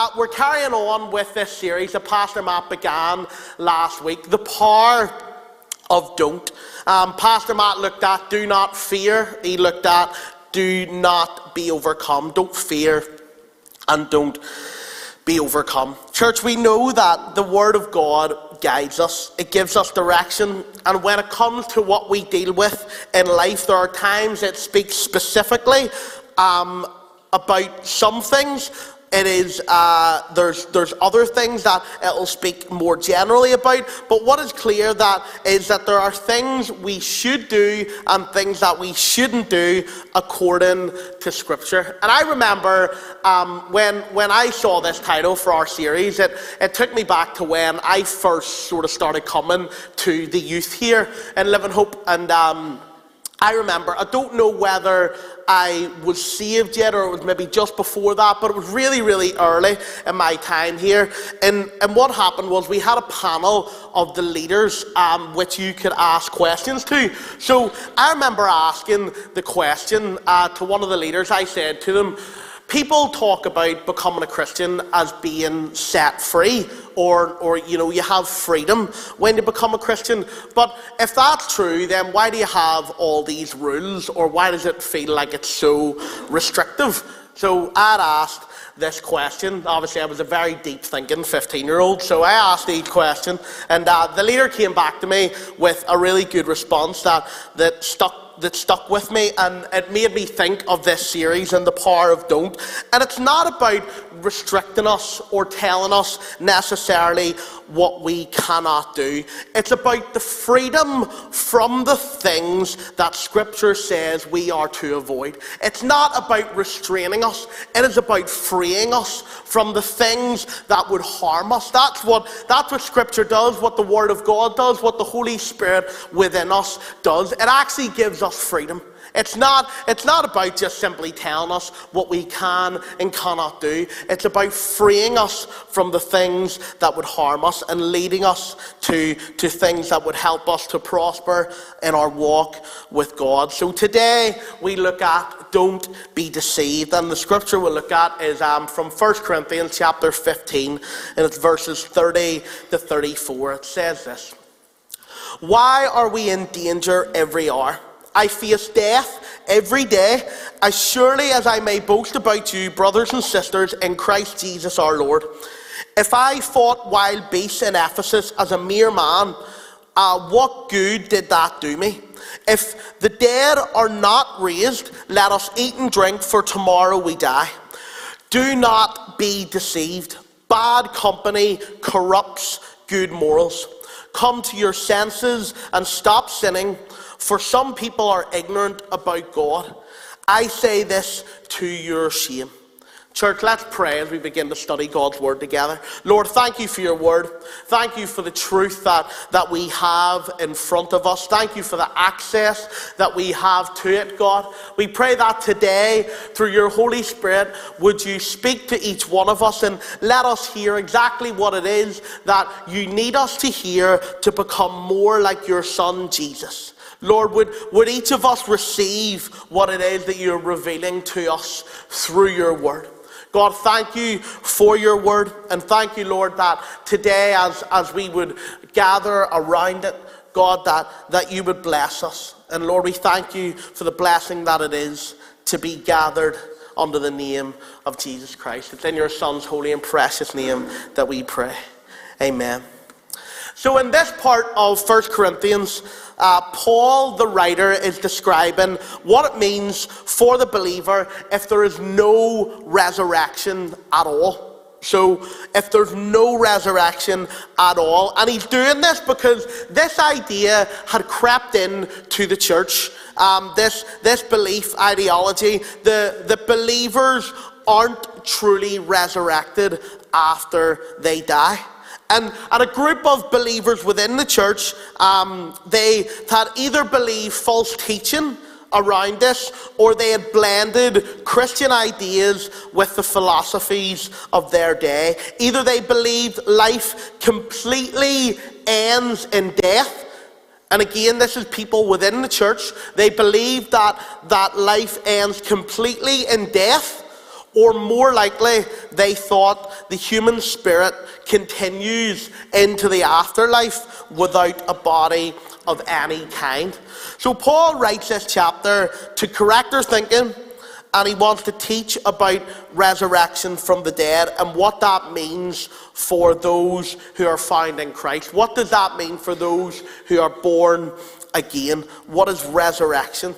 Uh, we're carrying on with this series that Pastor Matt began last week, The Power of Don't. Um, Pastor Matt looked at Do Not Fear, he looked at Do Not Be Overcome. Don't fear and don't be overcome. Church, we know that the Word of God guides us, it gives us direction, and when it comes to what we deal with in life, there are times it speaks specifically um, about some things it is uh, there's there's other things that it'll speak more generally about. But what is clear that is that there are things we should do and things that we shouldn't do according to Scripture. And I remember um, when when I saw this title for our series, it it took me back to when I first sort of started coming to the youth here in Living Hope and. Um, I remember, I don't know whether I was saved yet or it was maybe just before that, but it was really, really early in my time here. And, and what happened was we had a panel of the leaders um, which you could ask questions to. So I remember asking the question uh, to one of the leaders. I said to them, people talk about becoming a Christian as being set free or, or you know, you have freedom when you become a Christian. But if that's true, then why do you have all these rules or why does it feel like it's so restrictive? So I'd asked this question. Obviously, I was a very deep thinking 15 year old, so I asked each question, and uh, the leader came back to me with a really good response that, that stuck that stuck with me and it made me think of this series and the power of don't. And it's not about restricting us or telling us necessarily what we cannot do. It's about the freedom from the things that Scripture says we are to avoid. It's not about restraining us, it is about freeing us from the things that would harm us. That's what, that's what Scripture does, what the Word of God does, what the Holy Spirit within us does. It actually gives us freedom. It's not, it's not about just simply telling us what we can and cannot do. It's about freeing us from the things that would harm us and leading us to, to things that would help us to prosper in our walk with God. So today we look at don't be deceived. And the scripture we'll look at is um, from 1 Corinthians chapter 15, and it's verses 30 to 34. It says this Why are we in danger every hour? I face death every day, as surely as I may boast about you, brothers and sisters, in Christ Jesus our Lord. If I fought wild beasts in Ephesus as a mere man, uh, what good did that do me? If the dead are not raised, let us eat and drink, for tomorrow we die. Do not be deceived. Bad company corrupts good morals. Come to your senses and stop sinning for some people are ignorant about God. I say this to your shame. Church, let's pray as we begin to study God's Word together. Lord, thank you for your Word. Thank you for the truth that, that we have in front of us. Thank you for the access that we have to it, God. We pray that today, through your Holy Spirit, would you speak to each one of us and let us hear exactly what it is that you need us to hear to become more like your Son, Jesus. Lord, would, would each of us receive what it is that you're revealing to us through your word? God, thank you for your word. And thank you, Lord, that today, as, as we would gather around it, God, that, that you would bless us. And Lord, we thank you for the blessing that it is to be gathered under the name of Jesus Christ. It's in your Son's holy and precious name that we pray. Amen. So, in this part of 1 Corinthians, uh, Paul, the writer, is describing what it means for the believer if there is no resurrection at all. So, if there's no resurrection at all, and he's doing this because this idea had crept in to the church, um, this, this belief ideology, the, the believers aren't truly resurrected after they die. And, and a group of believers within the church, um, they had either believed false teaching around this or they had blended Christian ideas with the philosophies of their day. Either they believed life completely ends in death. And again, this is people within the church. They believe that, that life ends completely in death Or more likely, they thought the human spirit continues into the afterlife without a body of any kind. So Paul writes this chapter to correct their thinking and he wants to teach about resurrection from the dead and what that means for those who are found in Christ. What does that mean for those who are born again? What is resurrection?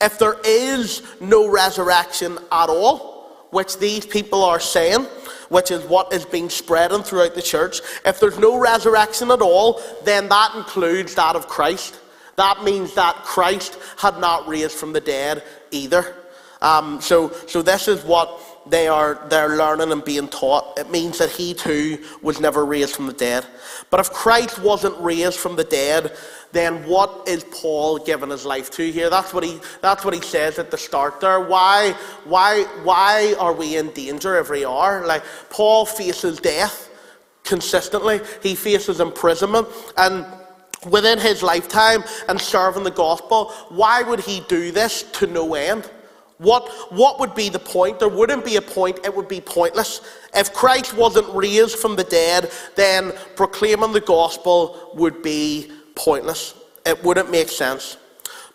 If there is no resurrection at all, which these people are saying, which is what is being spreading throughout the church, if there's no resurrection at all, then that includes that of Christ. That means that Christ had not raised from the dead either. Um, so, so this is what they are they're learning and being taught. It means that he too was never raised from the dead. But if Christ wasn't raised from the dead, then what is Paul giving his life to here? That's what he that's what he says at the start there. Why why why are we in danger every hour? Like Paul faces death consistently. He faces imprisonment and within his lifetime and serving the gospel, why would he do this to no end? What, what would be the point? There wouldn't be a point, it would be pointless. If Christ wasn't raised from the dead, then proclaiming the gospel would be pointless. It wouldn't make sense.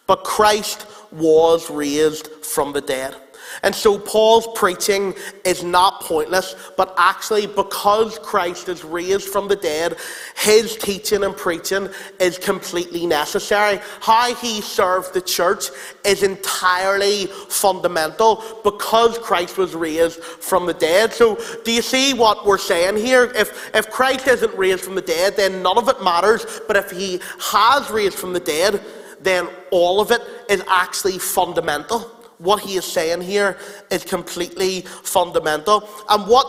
But Christ was raised from the dead. And so Paul's preaching is not pointless, but actually, because Christ is raised from the dead, his teaching and preaching is completely necessary. How he served the church is entirely fundamental because Christ was raised from the dead. So, do you see what we're saying here? If, if Christ isn't raised from the dead, then none of it matters. But if he has raised from the dead, then all of it is actually fundamental what he is saying here is completely fundamental. And what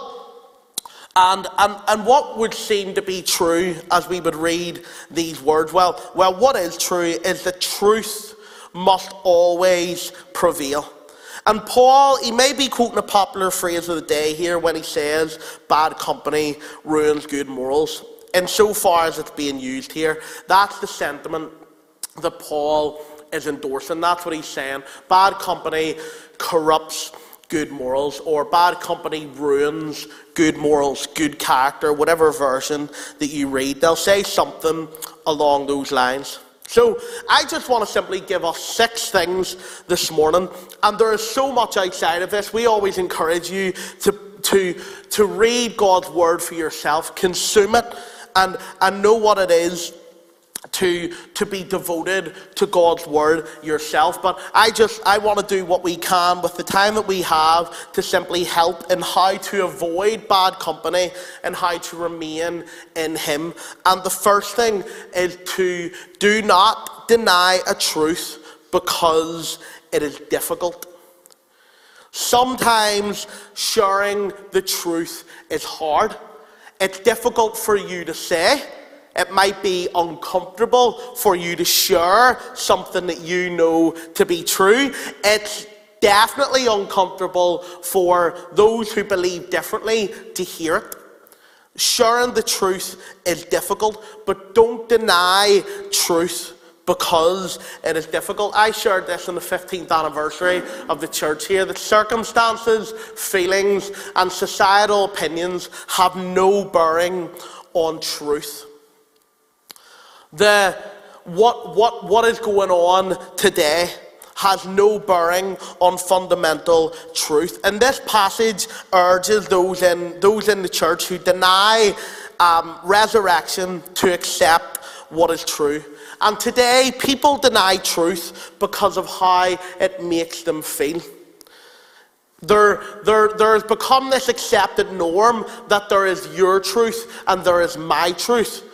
and, and, and what would seem to be true as we would read these words? Well, well, what is true is that truth must always prevail. And Paul, he may be quoting a popular phrase of the day here when he says, bad company ruins good morals. And so far as it's being used here, that's the sentiment that Paul is endorsing. That's what he's saying. Bad company corrupts good morals, or bad company ruins good morals, good character, whatever version that you read. They'll say something along those lines. So, I just want to simply give us six things this morning, and there is so much outside of this. We always encourage you to, to, to read God's word for yourself, consume it, and, and know what it is to, to be devoted to God's word yourself. But I just I want to do what we can with the time that we have to simply help in how to avoid bad company and how to remain in Him. And the first thing is to do not deny a truth because it is difficult. Sometimes sharing the truth is hard. It's difficult for you to say it might be uncomfortable for you to share something that you know to be true. It's definitely uncomfortable for those who believe differently to hear it. Sharing the truth is difficult, but don't deny truth because it is difficult. I shared this on the 15th anniversary of the church here that circumstances, feelings, and societal opinions have no bearing on truth the, what, what, what is going on today has no bearing on fundamental truth. And this passage urges those in, those in the church who deny um, resurrection to accept what is true. And today, people deny truth because of how it makes them feel. There, there, there has become this accepted norm that there is your truth and there is my truth.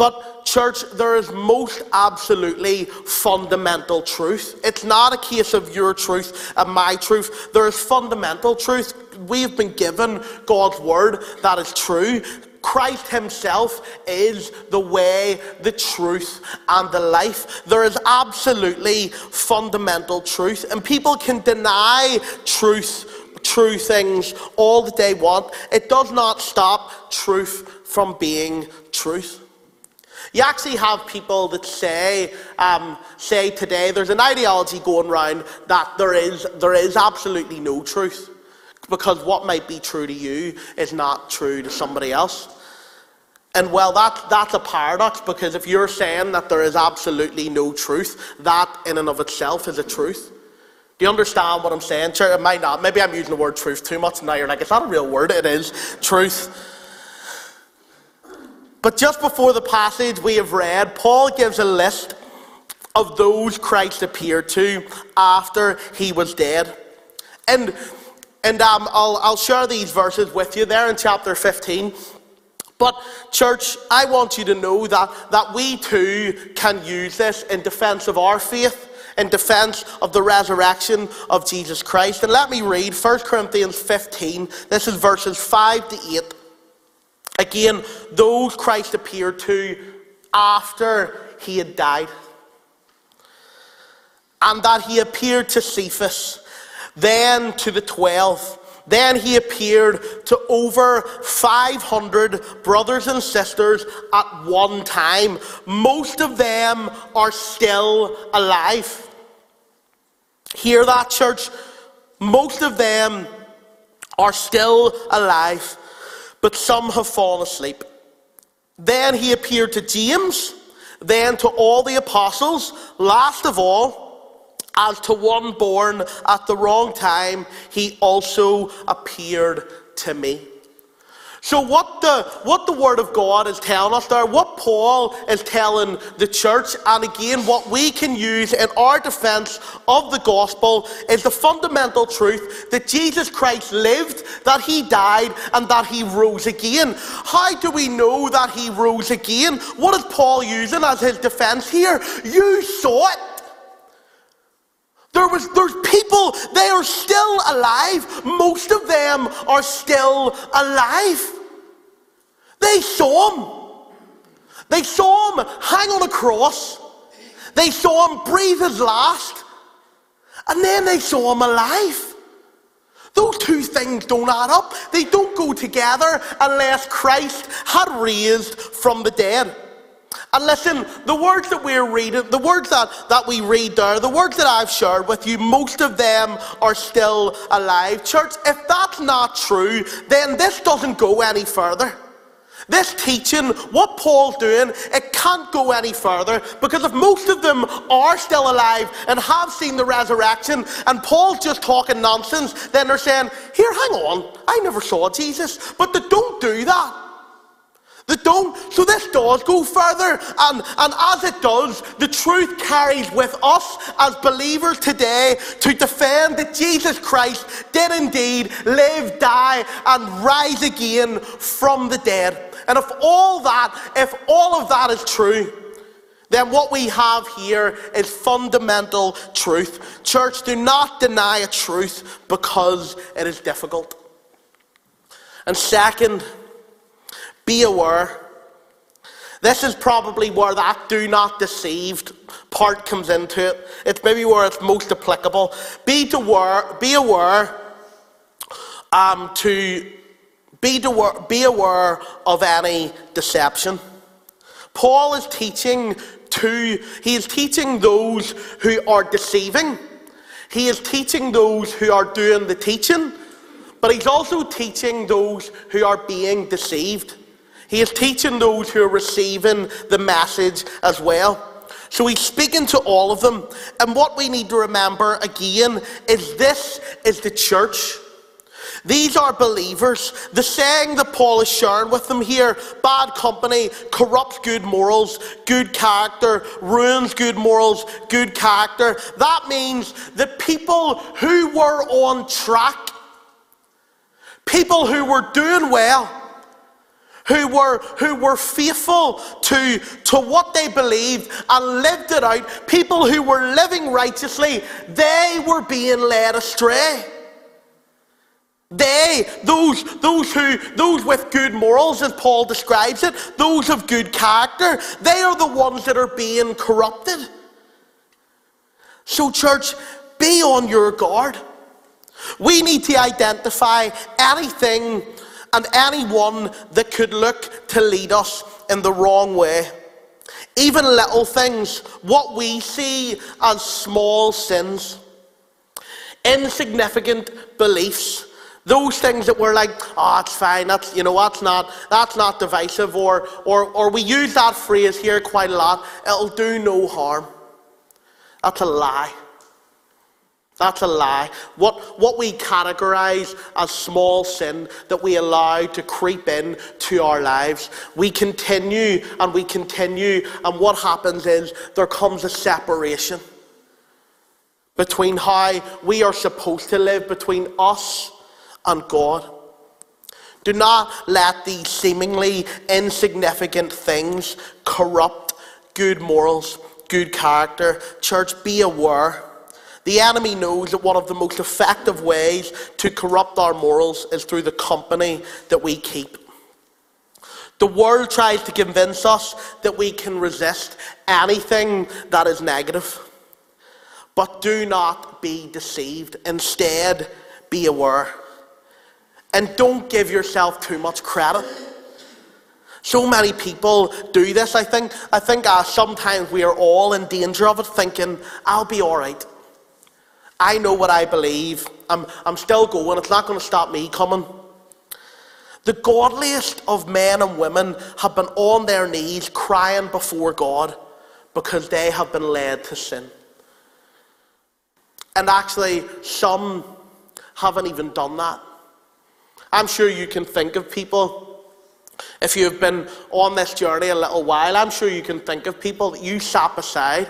But, church, there is most absolutely fundamental truth. It's not a case of your truth and my truth. There is fundamental truth. We've been given God's word that is true. Christ Himself is the way, the truth, and the life. There is absolutely fundamental truth, and people can deny truth, true things all that they want. It does not stop truth from being truth. You actually have people that say, um, say today there's an ideology going around that there is, there is absolutely no truth. because what might be true to you is not true to somebody else. And well, that, that's a paradox because if you're saying that there is absolutely no truth, that in and of itself is a truth. Do you understand what I'm saying? Sure, it might not. Maybe I'm using the word truth too much, now you're like, it's not a real word. It is truth. But just before the passage we have read, Paul gives a list of those Christ appeared to after he was dead. And, and um, I'll, I'll share these verses with you there in chapter 15. But, church, I want you to know that, that we too can use this in defense of our faith, in defense of the resurrection of Jesus Christ. And let me read 1 Corinthians 15. This is verses 5 to 8. Again, those Christ appeared to after he had died. And that he appeared to Cephas, then to the twelve. Then he appeared to over 500 brothers and sisters at one time. Most of them are still alive. Hear that, church? Most of them are still alive but some have fallen asleep. Then he appeared to James, then to all the apostles. Last of all, as to one born at the wrong time, he also appeared to me. So what the what the word of God is telling us there, what Paul is telling the church, and again what we can use in our defense of the gospel is the fundamental truth that Jesus Christ lived, that he died, and that he rose again. How do we know that he rose again? What is Paul using as his defense here? You saw it. There was there's people, they are still alive. Most of them are still alive. They saw him. They saw him hang on a cross. They saw him breathe his last. And then they saw him alive. Those two things don't add up. They don't go together unless Christ had raised from the dead. And listen, the words that we're reading, the words that, that we read there, the words that I've shared with you, most of them are still alive. Church, if that's not true, then this doesn't go any further. This teaching, what Paul's doing, it can't go any further because if most of them are still alive and have seen the resurrection and Paul's just talking nonsense, then they're saying, Here, hang on, I never saw Jesus. But they don't do that. That don't. So this does go further. And, and as it does, the truth carries with us as believers today to defend that Jesus Christ did indeed live, die, and rise again from the dead. And if all that, if all of that is true, then what we have here is fundamental truth. Church, do not deny a truth because it is difficult. And second, be aware. This is probably where that do not deceived part comes into it. It's maybe where it's most applicable. Be aware, be aware um, to be, aware, be aware of any deception. Paul is teaching to, he is teaching those who are deceiving. He is teaching those who are doing the teaching, but he's also teaching those who are being deceived. He is teaching those who are receiving the message as well. So he's speaking to all of them. And what we need to remember again is this is the church. These are believers. The saying that Paul is sharing with them here bad company corrupts good morals, good character ruins good morals, good character. That means that people who were on track, people who were doing well, who were, who were faithful to, to what they believed and lived it out, people who were living righteously, they were being led astray. They, those, those who, those with good morals, as Paul describes it, those of good character, they are the ones that are being corrupted. So, church, be on your guard. We need to identify anything and anyone that could look to lead us in the wrong way. Even little things, what we see as small sins, insignificant beliefs, Those things that we're like, ah, oh, it's fine, that's, you know, that's not, that's not divisive, or, or, or we use that phrase here quite a lot, it'll do no harm. That's a lie. That's a lie. What, what we categorize as small sin that we allow to creep in to our lives, we continue and we continue, and what happens is there comes a separation between how we are supposed to live between us and God. Do not let these seemingly insignificant things corrupt good morals, good character. Church, be aware. The enemy knows that one of the most effective ways to corrupt our morals is through the company that we keep. The world tries to convince us that we can resist anything that is negative. But do not be deceived. Instead, be aware. And don't give yourself too much credit. So many people do this. I think, I think uh, sometimes we are all in danger of it, thinking, I'll be all right. I know what I believe. I'm, I'm still going. It's not going to stop me coming. The godliest of men and women have been on their knees crying before God because they have been led to sin. And actually, some haven't even done that. I'm sure you can think of people, if you've been on this journey a little while, I'm sure you can think of people that you sat beside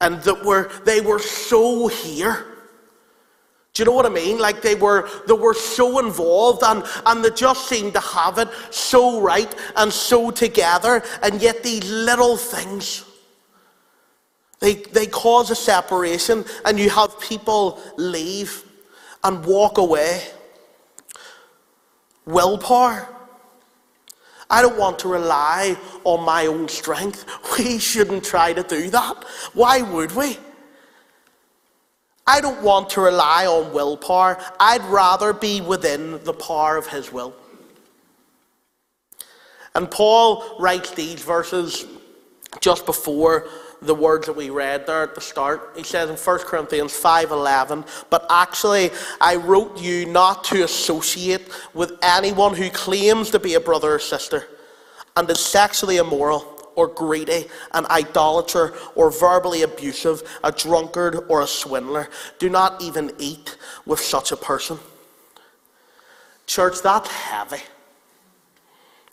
and that were they were so here. Do you know what I mean? Like they were they were so involved and, and they just seemed to have it so right and so together, and yet these little things they, they cause a separation, and you have people leave and walk away willpower. I don't want to rely on my own strength. We shouldn't try to do that. Why would we? I don't want to rely on willpower. I'd rather be within the power of His will. And Paul writes these verses just before the words that we read there at the start. He says in 1 Corinthians 5:11, "But actually I wrote you not to associate with anyone who claims to be a brother or sister and is sexually immoral or greedy, an idolater or verbally abusive, a drunkard or a swindler. Do not even eat with such a person." Church, that's heavy.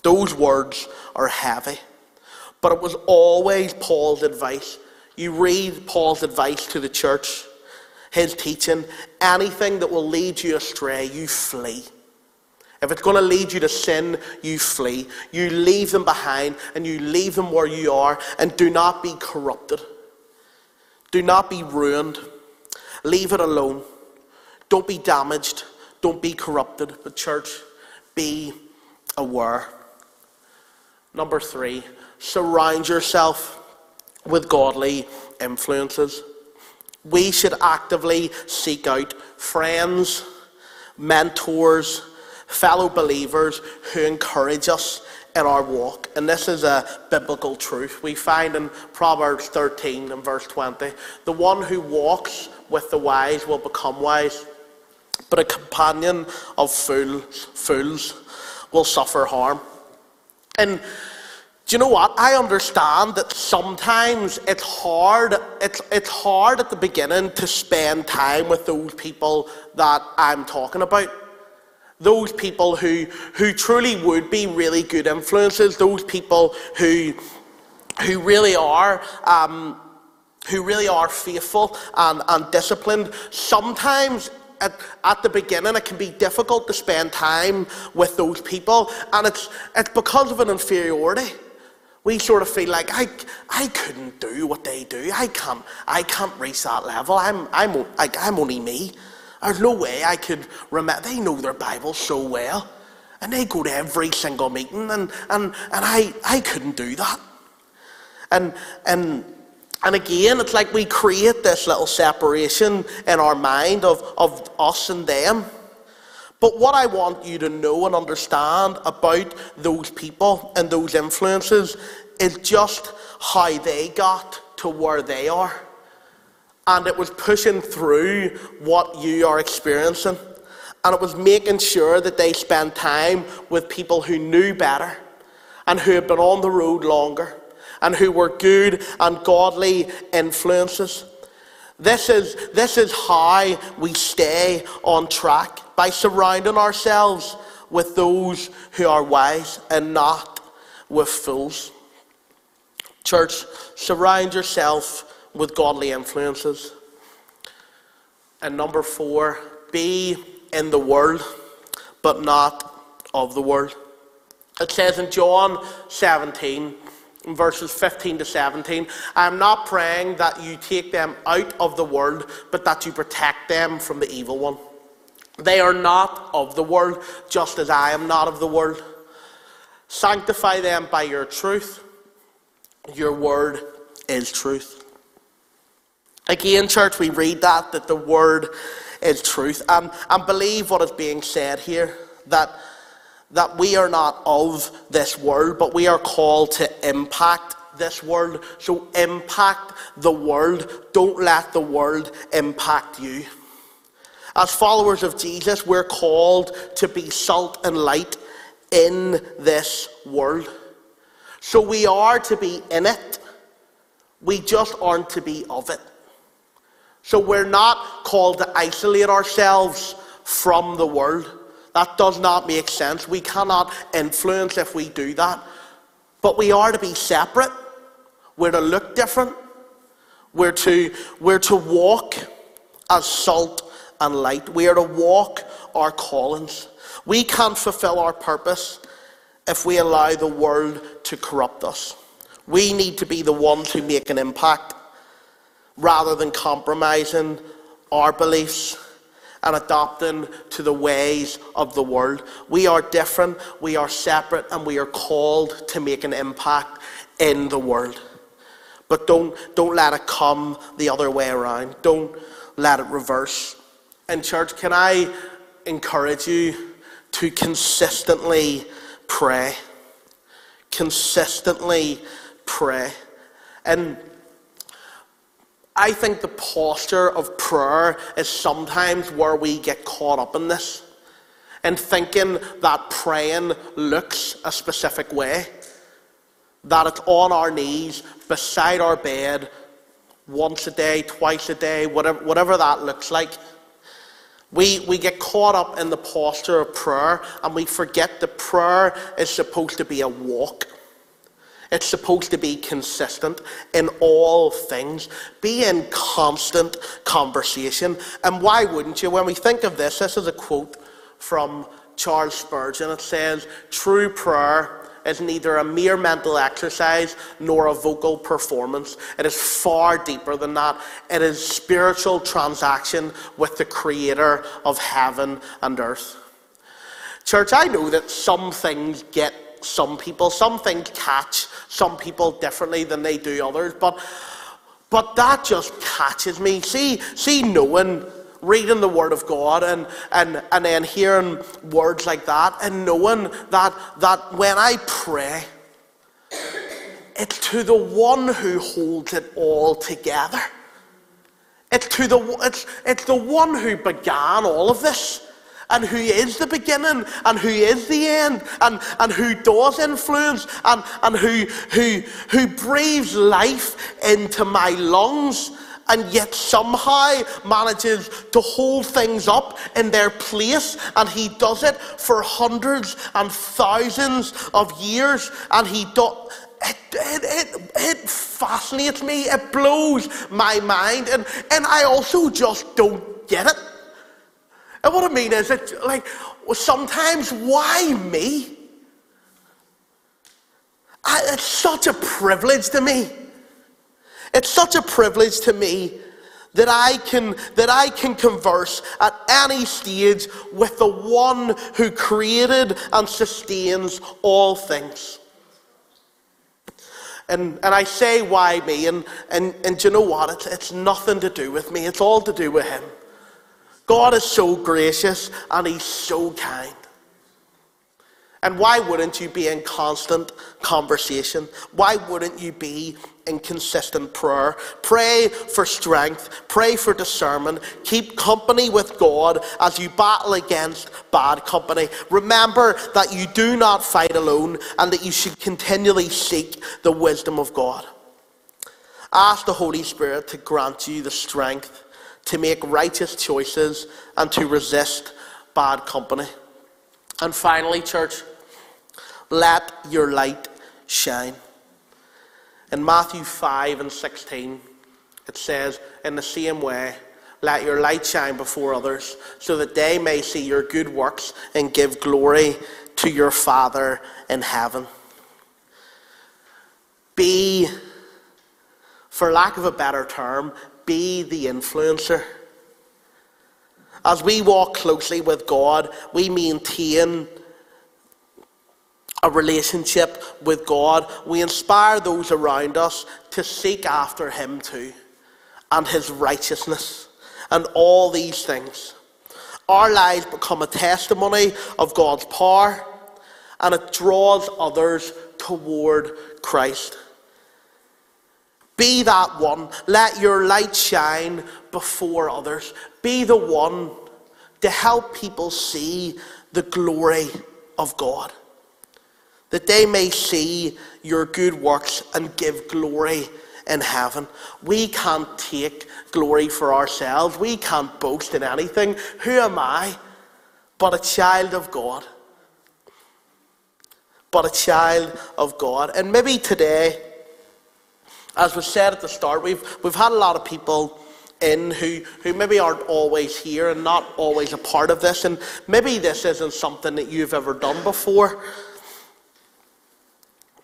Those words are heavy. But it was always Paul's advice. You read Paul's advice to the church, his teaching, anything that will lead you astray, you flee. If it's going to lead you to sin, you flee. You leave them behind and you leave them where you are and do not be corrupted. Do not be ruined. Leave it alone. Don't be damaged. Don't be corrupted. But, church, be aware. Number three, surround yourself with godly influences. We should actively seek out friends, mentors, fellow believers who encourage us in our walk. And this is a biblical truth. We find in Proverbs 13 and verse 20 the one who walks with the wise will become wise, but a companion of fools, fools will suffer harm. And do you know what? I understand that sometimes it's hard, it's, it's hard at the beginning to spend time with those people that I'm talking about. Those people who, who truly would be really good influences, those people who, who really are um, who really are faithful and, and disciplined. Sometimes at, at, the beginning, it can be difficult to spend time with those people, and it's, it's because of an inferiority. We sort of feel like I, I couldn't do what they do. I can't, I can't reach that level. I'm, I'm, like, I'm only me. There's no way I could remember. They know their Bible so well. And they go to every single meeting, and, and, and I, I couldn't do that. And, and, and again, it's like we create this little separation in our mind of, of us and them. But what I want you to know and understand about those people and those influences is just how they got to where they are. And it was pushing through what you are experiencing. And it was making sure that they spent time with people who knew better and who had been on the road longer and who were good and godly influences. This is, this is how we stay on track by surrounding ourselves with those who are wise and not with fools. Church, surround yourself with godly influences. And number four, be in the world, but not of the world. It says in John 17, verses 15 to 17, I am not praying that you take them out of the world, but that you protect them from the evil one. They are not of the world, just as I am not of the world. Sanctify them by your truth. Your word is truth. Again, church, we read that, that the word is truth. And, and believe what is being said here that, that we are not of this world, but we are called to impact this world. So impact the world. Don't let the world impact you. As followers of Jesus, we're called to be salt and light in this world. So we are to be in it, we just aren't to be of it. So we're not called to isolate ourselves from the world. That does not make sense. We cannot influence if we do that. But we are to be separate. We're to look different. We're to, we're to walk as salt and light. We are to walk our callings. We can't fulfill our purpose if we allow the world to corrupt us. We need to be the ones who make an impact rather than compromising our beliefs and adopting to the ways of the world. We are different, we are separate, and we are called to make an impact in the world. But don't, don't let it come the other way around. Don't let it reverse. And, church, can I encourage you to consistently pray? Consistently pray. And I think the posture of prayer is sometimes where we get caught up in this and thinking that praying looks a specific way, that it's on our knees, beside our bed, once a day, twice a day, whatever, whatever that looks like. We, we get caught up in the posture of prayer and we forget that prayer is supposed to be a walk. It's supposed to be consistent in all things, be in constant conversation. And why wouldn't you? When we think of this, this is a quote from Charles Spurgeon. It says, True prayer is neither a mere mental exercise nor a vocal performance. It is far deeper than that. It is spiritual transaction with the creator of heaven and earth. Church, I know that some things get some people. Some things catch some people differently than they do others, but but that just catches me. See, see knowing, reading the Word of God and, and, and then hearing words like that and knowing that that when I pray, it's to the one who holds it all together. It's to the it's, it's the one who began all of this and who is the beginning and who is the end and, and who does influence and, and who, who, who breathes life into my lungs and yet somehow manages to hold things up in their place. And he does it for hundreds and thousands of years. And he does. It, it, it, it, fascinates me. It blows my mind. And, and I also just don't get it. And what I mean is that, like, sometimes why me? I, it's such a privilege to me. It's such a privilege to me that I can that I can converse at any stage with the one who created and sustains all things. And, and I say why me, and, and, and you know what? It's, it's nothing to do with me, it's all to do with him. God is so gracious and He's so kind. And why wouldn't you be in constant conversation? Why wouldn't you be in consistent prayer? Pray for strength, pray for discernment, keep company with God as you battle against bad company. Remember that you do not fight alone and that you should continually seek the wisdom of God. Ask the Holy Spirit to grant you the strength to make righteous choices and to resist bad company. And finally, church, let your light shine. In Matthew 5 and 16, it says, In the same way, let your light shine before others, so that they may see your good works and give glory to your Father in heaven. Be, for lack of a better term, be the influencer. As we walk closely with God, we maintain a relationship with God, we inspire those around us to seek after Him too and His righteousness and all these things. Our lives become a testimony of God's power and it draws others toward Christ. Be that one. Let your light shine before others. Be the one to help people see the glory of God that they may see your good works and give glory in heaven. We can't take glory for ourselves. We can't boast in anything. Who am I but a child of God? But a child of God. And maybe today, as was said at the start, we've, we've had a lot of people in who, who maybe aren't always here and not always a part of this. And maybe this isn't something that you've ever done before.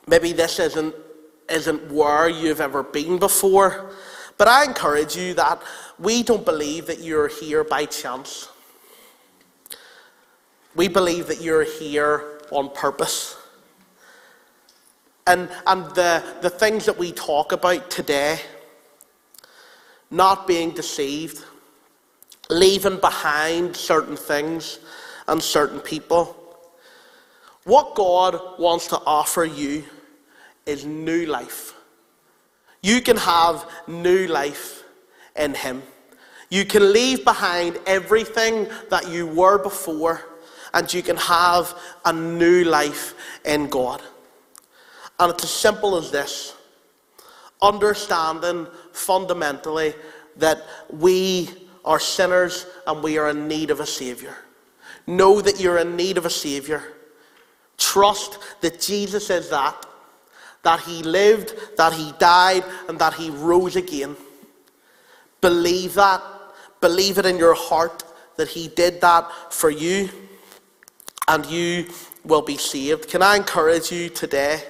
Maybe this isn't, isn't where you've ever been before, but I encourage you that we don't believe that you're here by chance. We believe that you're here on purpose. And, and the, the things that we talk about today, not being deceived, leaving behind certain things and certain people, what God wants to offer you is new life. You can have new life in Him. You can leave behind everything that you were before, and you can have a new life in God. And it's as simple as this understanding fundamentally that we are sinners and we are in need of a Saviour. Know that you're in need of a Saviour. Trust that Jesus is that that he lived, that he died, and that he rose again. Believe that. Believe it in your heart that he did that for you, and you will be saved. Can I encourage you today?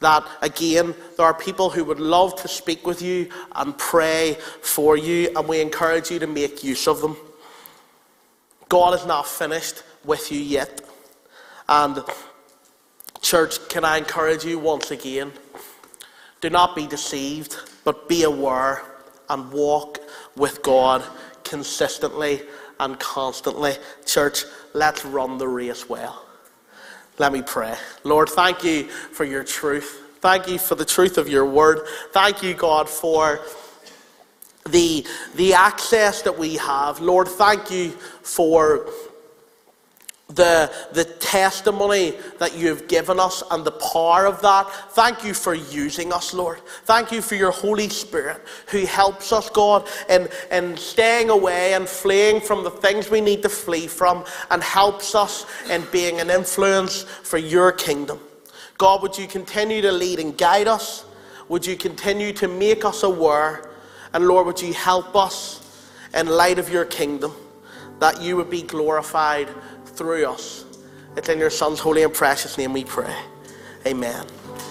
that again, there are people who would love to speak with you and pray for you, and we encourage you to make use of them. God is not finished with you yet. And Church, can I encourage you once again? Do not be deceived, but be aware and walk with God consistently and constantly. Church, let's run the race well. Let me pray. Lord, thank you for your truth. Thank you for the truth of your word. Thank you, God, for the, the access that we have. Lord, thank you for the, the testimony that you've given us and the power of that. Thank you for using us, Lord. Thank you for your Holy Spirit who helps us, God, in, in staying away and fleeing from the things we need to flee from and helps us in being an influence for your kingdom. God, would you continue to lead and guide us? Would you continue to make us aware? And Lord, would you help us in light of your kingdom that you would be glorified through us. It's in your Son's holy and precious name we pray. Amen.